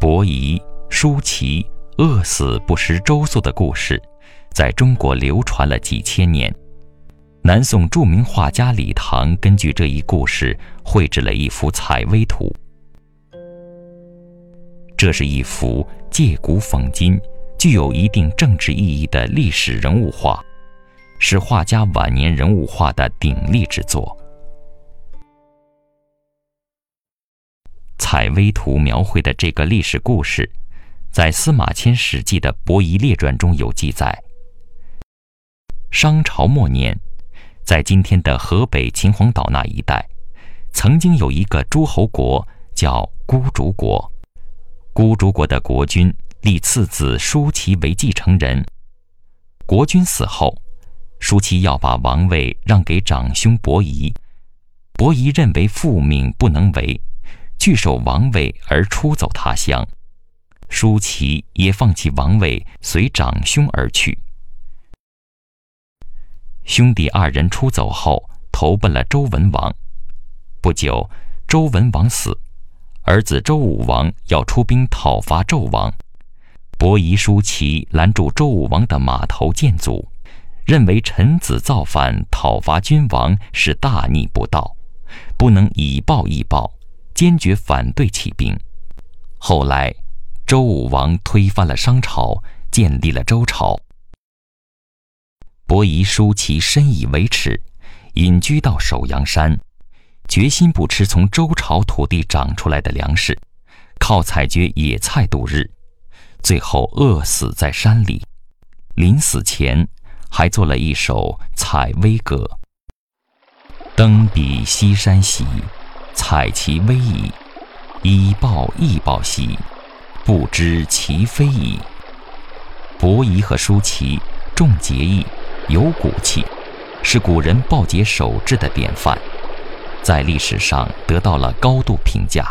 伯夷、叔齐饿死不食周粟的故事，在中国流传了几千年。南宋著名画家李唐根据这一故事绘制了一幅《采薇图》。这是一幅借古讽今、具有一定政治意义的历史人物画，是画家晚年人物画的鼎力之作。《采薇图》描绘的这个历史故事，在司马迁《史记》的《伯夷列传》中有记载。商朝末年，在今天的河北秦皇岛那一带，曾经有一个诸侯国叫孤竹国。孤竹国的国君立次子舒淇为继承人。国君死后，舒淇要把王位让给长兄伯夷。伯夷认为父命不能违，拒守王位而出走他乡。舒淇也放弃王位，随长兄而去。兄弟二人出走后，投奔了周文王。不久，周文王死。儿子周武王要出兵讨伐纣王，伯夷叔齐拦住周武王的马头建阻，认为臣子造反讨伐君王是大逆不道，不能以暴易暴，坚决反对起兵。后来，周武王推翻了商朝，建立了周朝。伯夷叔齐深以为耻，隐居到首阳山。决心不吃从周朝土地长出来的粮食，靠采掘野菜度日，最后饿死在山里。临死前，还做了一首《采薇歌》：“登彼西山兮，采其薇矣。以报亦报兮，不知其非矣。”伯夷和叔齐重节义，有骨气，是古人报节守志的典范。在历史上得到了高度评价。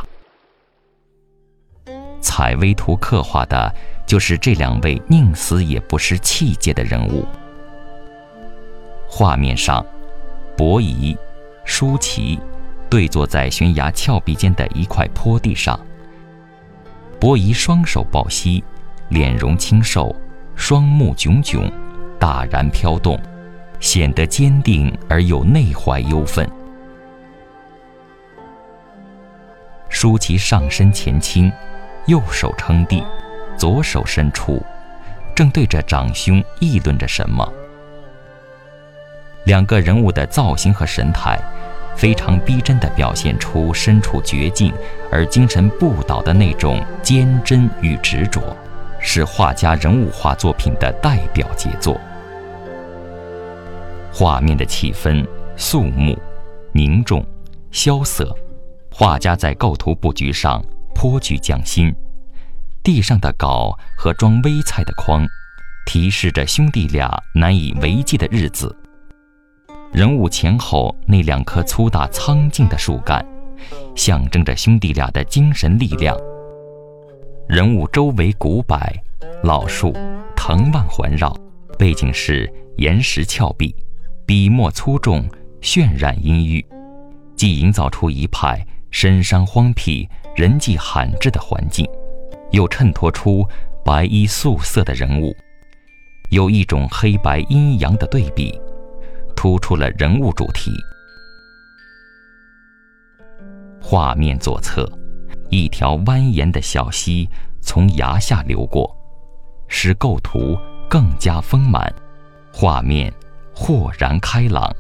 《采薇图》刻画的就是这两位宁死也不失气节的人物。画面上，伯夷、叔齐对坐在悬崖峭壁间的一块坡地上。伯夷双手抱膝，脸容清瘦，双目炯炯，大然飘动，显得坚定而又内怀忧愤。舒淇上身前倾，右手撑地，左手伸出，正对着长兄议论着什么。两个人物的造型和神态，非常逼真地表现出身处绝境而精神不倒的那种坚贞与执着，是画家人物画作品的代表杰作。画面的气氛肃穆、凝重、萧瑟。画家在构图布局上颇具匠心，地上的镐和装微菜的筐，提示着兄弟俩难以为继的日子。人物前后那两棵粗大苍劲的树干，象征着兄弟俩的精神力量。人物周围古柏、老树、藤蔓环绕，背景是岩石峭壁，笔墨粗重，渲染阴郁，既营造出一派。深山荒僻、人迹罕至的环境，又衬托出白衣素色的人物，有一种黑白阴阳的对比，突出了人物主题。画面左侧，一条蜿蜒的小溪从崖下流过，使构图更加丰满，画面豁然开朗。